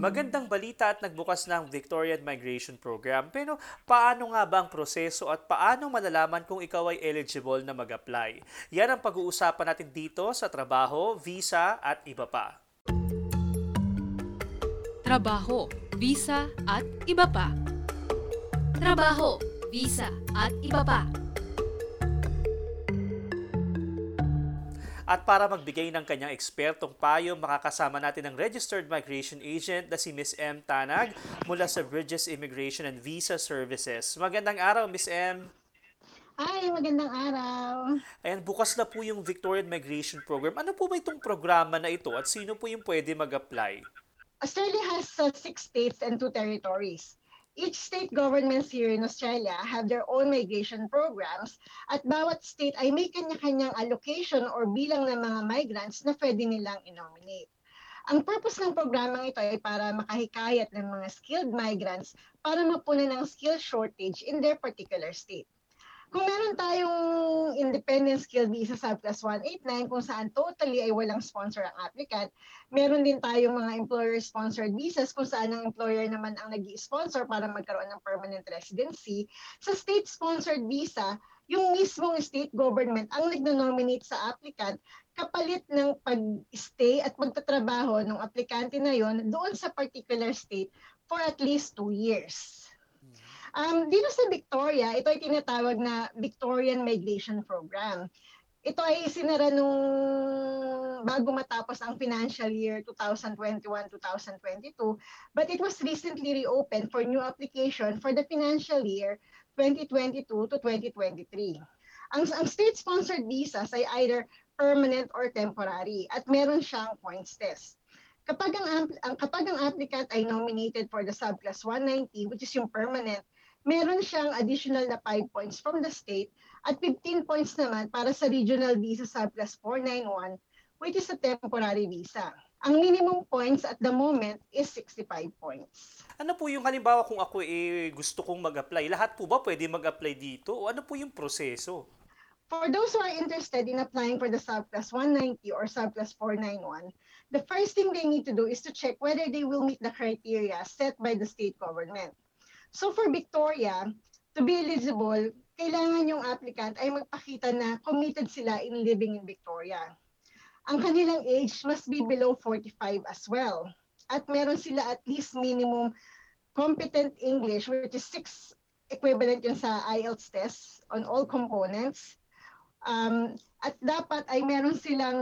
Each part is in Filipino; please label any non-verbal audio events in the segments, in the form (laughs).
Magandang balita at nagbukas ng Victorian Migration Program. Pero paano nga ba ang proseso at paano malalaman kung ikaw ay eligible na mag-apply? Yan ang pag-uusapan natin dito sa trabaho, visa at iba pa. Trabaho, visa at iba pa. Trabaho, visa at iba pa. At para magbigay ng kanyang ekspertong payo, makakasama natin ang Registered Migration Agent na si Ms. M. Tanag mula sa Bridges Immigration and Visa Services. Magandang araw, Ms. M. Ay, magandang araw. Ayan, bukas na po yung Victorian Migration Program. Ano po ba itong programa na ito at sino po yung pwede mag-apply? Australia has uh, six states and two territories. Each state governments here in Australia have their own migration programs at bawat state ay may kanya-kanyang allocation or bilang ng mga migrants na pwede nilang inominate. Ang purpose ng programang ito ay para makahikayat ng mga skilled migrants para mapunan ang skill shortage in their particular state. Kung meron tayong independent skill visa sub plus 189 kung saan totally ay walang sponsor ang applicant, meron din tayong mga employer-sponsored visas kung saan ang employer naman ang nag sponsor para magkaroon ng permanent residency. Sa state-sponsored visa, yung mismong state government ang nagno-nominate sa applicant kapalit ng pag-stay at pagtatrabaho ng aplikante na yon doon sa particular state for at least two years. Um, dito sa Victoria, ito ay tinatawag na Victorian Migration Program. Ito ay sinara nung bago matapos ang financial year 2021-2022, but it was recently reopened for new application for the financial year 2022 to 2023. Ang, ang state-sponsored visas ay either permanent or temporary at meron siyang points test. Kapag ang, ang kapag ang applicant ay nominated for the subclass 190 which is yung permanent meron siyang additional na 5 points from the state at 15 points naman para sa regional visa surplus 491 which is a temporary visa. Ang minimum points at the moment is 65 points. Ano po yung halimbawa kung ako eh, gusto kong mag-apply? Lahat po ba pwede mag-apply dito? O ano po yung proseso? For those who are interested in applying for the surplus 190 or surplus 491, the first thing they need to do is to check whether they will meet the criteria set by the state government. So for Victoria, to be eligible, kailangan yung applicant ay magpakita na committed sila in living in Victoria. Ang kanilang age must be below 45 as well. At meron sila at least minimum competent English, which is 6 equivalent yun sa IELTS test on all components. Um, at dapat ay meron silang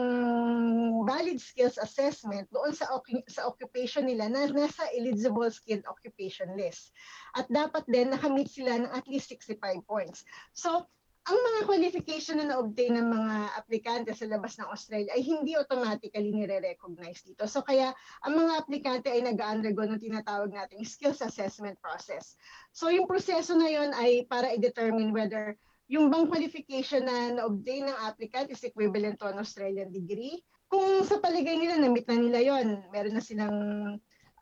valid skills assessment doon sa sa occupation nila na nasa eligible skilled occupation list. At dapat din nakamit sila ng at least 65 points. So, ang mga qualification na na-obtain ng mga aplikante sa labas ng Australia ay hindi automatically nire-recognize dito. So kaya ang mga aplikante ay nag-undergo ng tinatawag nating skills assessment process. So yung proseso na yon ay para i-determine whether yung bang qualification na na-obtain ng applicant is equivalent to an Australian degree. Kung sa paligay nila, na-meet na nila yon meron na silang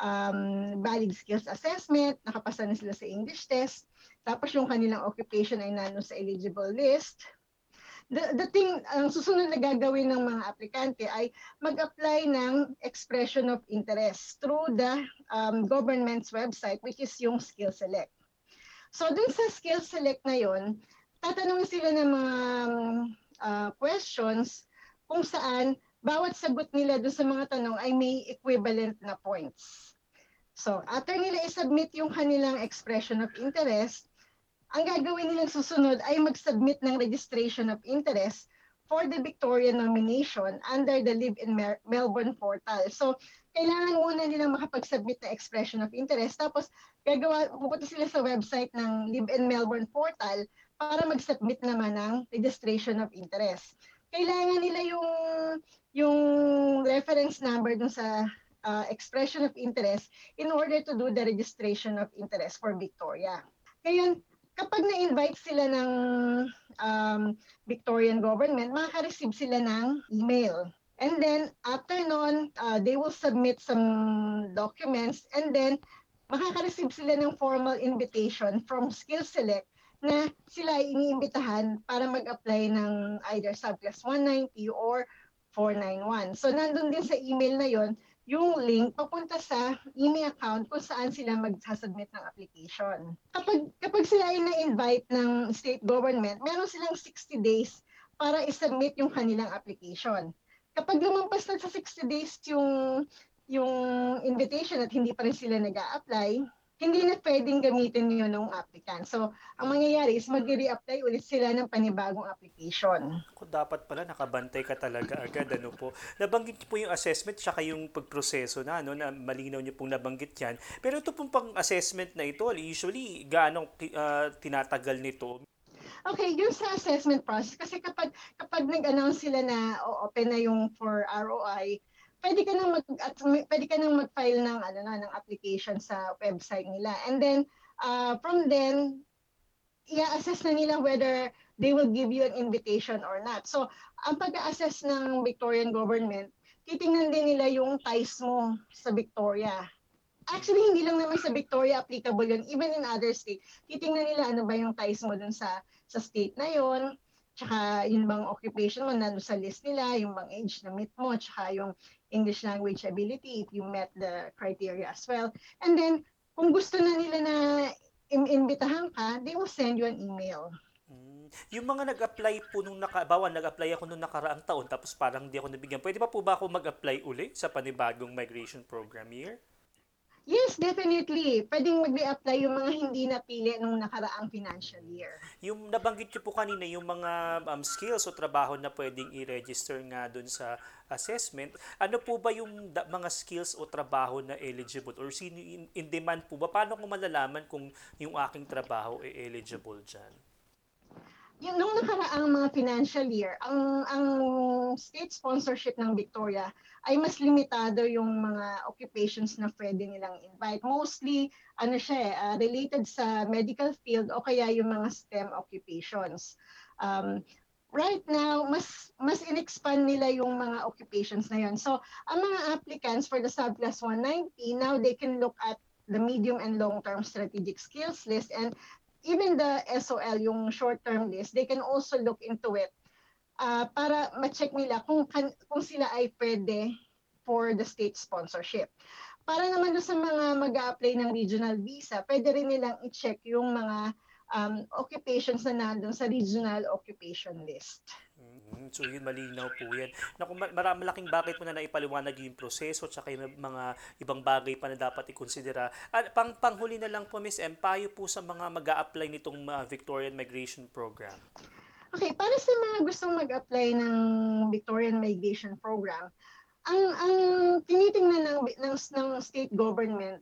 um, valid skills assessment, nakapasa na sila sa English test, tapos yung kanilang occupation ay nano sa eligible list. The, the thing, ang susunod na gagawin ng mga aplikante ay mag-apply ng expression of interest through the um, government's website, which is yung Skill Select. So dun sa Skill Select na yon, tatanungin sila ng mga uh, questions kung saan bawat sagot nila doon sa mga tanong ay may equivalent na points. So, after nila i-submit yung kanilang expression of interest, ang gagawin nilang susunod ay mag-submit ng registration of interest for the Victoria nomination under the Live in Mer- Melbourne portal. So, kailangan muna nilang makapag-submit na expression of interest. Tapos, gagawa, pupunta sila sa website ng Live in Melbourne portal para mag-submit naman ng registration of interest. Kailangan nila yung yung reference number dun sa uh, expression of interest in order to do the registration of interest for Victoria. Ngayon, kapag na-invite sila ng um, Victorian government, makaka-receive sila ng email. And then, after nun, uh, they will submit some documents and then makaka-receive sila ng formal invitation from Skill Select na sila ay iniimbitahan para mag-apply ng either subclass 190 or 491. So nandun din sa email na yon yung link papunta sa email account kung saan sila magsasubmit ng application. Kapag, kapag sila ay na-invite ng state government, meron silang 60 days para isubmit yung kanilang application. Kapag lumampas na sa 60 days yung yung invitation at hindi pa rin sila nag apply hindi na pwedeng gamitin yun ng applicant. So, ang mangyayari is mag-re-apply ulit sila ng panibagong application. Kung dapat pala nakabantay ka talaga agad ano po. Nabanggit niyo po yung assessment tsaka yung pagproseso na ano na malinaw niyo pong nabanggit yan. Pero ito pong pang assessment na ito, usually gaano uh, tinatagal nito? Okay, yung sa assessment process kasi kapag kapag nag-announce sila na open na yung for ROI, pwede ka nang mag at pwede ka nang mag-file ng ano na ng application sa website nila. And then uh, from then i-assess na nila whether they will give you an invitation or not. So, ang pag-assess ng Victorian government, titingnan din nila yung ties mo sa Victoria. Actually, hindi lang naman sa Victoria applicable yun. Even in other state, titingnan nila ano ba yung ties mo dun sa, sa state na yon tsaka yung bang occupation mo nando sa list nila, yung bang age na meet mo, tsaka yung English language ability if you met the criteria as well. And then, kung gusto na nila na imbitahan ka, they will send you an email. Hmm. Yung mga nag-apply po nung naka, bawa nag-apply ako nung nakaraang taon tapos parang hindi ako nabigyan. Pwede pa po ba ako mag-apply uli sa panibagong migration program year? Yes, definitely. Pwedeng mag-apply yung mga hindi napili nung nakaraang financial year. Yung nabanggit niyo po kanina, yung mga um, skills o trabaho na pwedeng i-register nga doon sa assessment, ano po ba yung da- mga skills o trabaho na eligible? Or sino in, in demand po ba? Paano ko malalaman kung yung aking trabaho ay eligible dyan? Yung nung nakaraang mga financial year, ang ang state sponsorship ng Victoria ay mas limitado yung mga occupations na pwede nilang invite. Mostly, ano siya eh, uh, related sa medical field o kaya yung mga STEM occupations. Um, right now, mas mas in-expand nila yung mga occupations na yon. So, ang mga applicants for the sub class 190, now they can look at the medium and long-term strategic skills list and even the SOL, yung short-term list, they can also look into it uh, para ma-check nila kung, kan, kung sila ay pwede for the state sponsorship. Para naman doon sa mga mag apply ng regional visa, pwede rin nilang i-check yung mga um, occupations na nandun sa regional occupation list. Mm, so yun, malinaw po yan. Naku, mar- malaking bakit mo na naipaliwanag yung proseso at yung mga ibang bagay pa na dapat ikonsidera. At pang panghuli na lang po, Miss M, payo po sa mga mag apply nitong uh, Victorian Migration Program. Okay, para sa mga gustong mag-apply ng Victorian Migration Program, ang ang tinitingnan ng, ng ng state government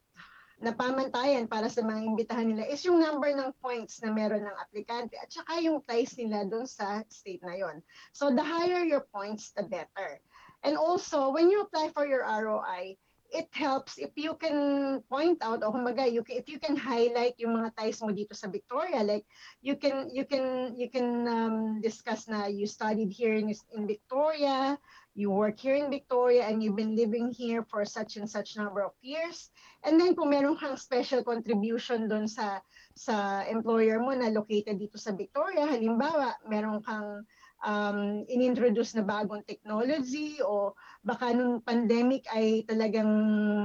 na pamantayan para sa mga imbitahan nila is yung number ng points na meron ng aplikante at saka yung ties nila doon sa state na yon. So the higher your points, the better. And also, when you apply for your ROI, it helps if you can point out o kumbaga you can, if you can highlight yung mga ties mo dito sa Victoria like you can you can you can um, discuss na you studied here in, in Victoria you work here in Victoria and you've been living here for such and such number of years. And then kung meron kang special contribution doon sa sa employer mo na located dito sa Victoria, halimbawa, meron kang um, inintroduce na bagong technology o baka nung pandemic ay talagang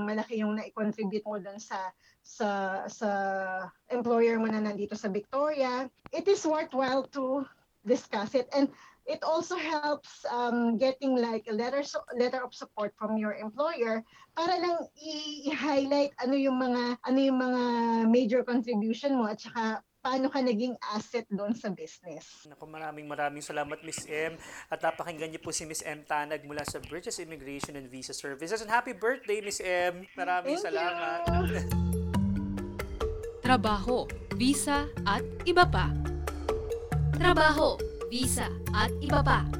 malaki yung na-contribute mo doon sa sa sa employer mo na nandito sa Victoria, it is worthwhile to discuss it. And it also helps um, getting like a letter so, letter of support from your employer para lang i-highlight ano yung mga ano yung mga major contribution mo at saka paano ka naging asset doon sa business. Naku, maraming maraming salamat Miss M. At napakinggan niyo po si Miss M Tanag mula sa Bridges Immigration and Visa Services. And happy birthday Miss M. Maraming Thank salamat. You. (laughs) Trabaho, visa at iba pa. Trabaho, visa at iba pa.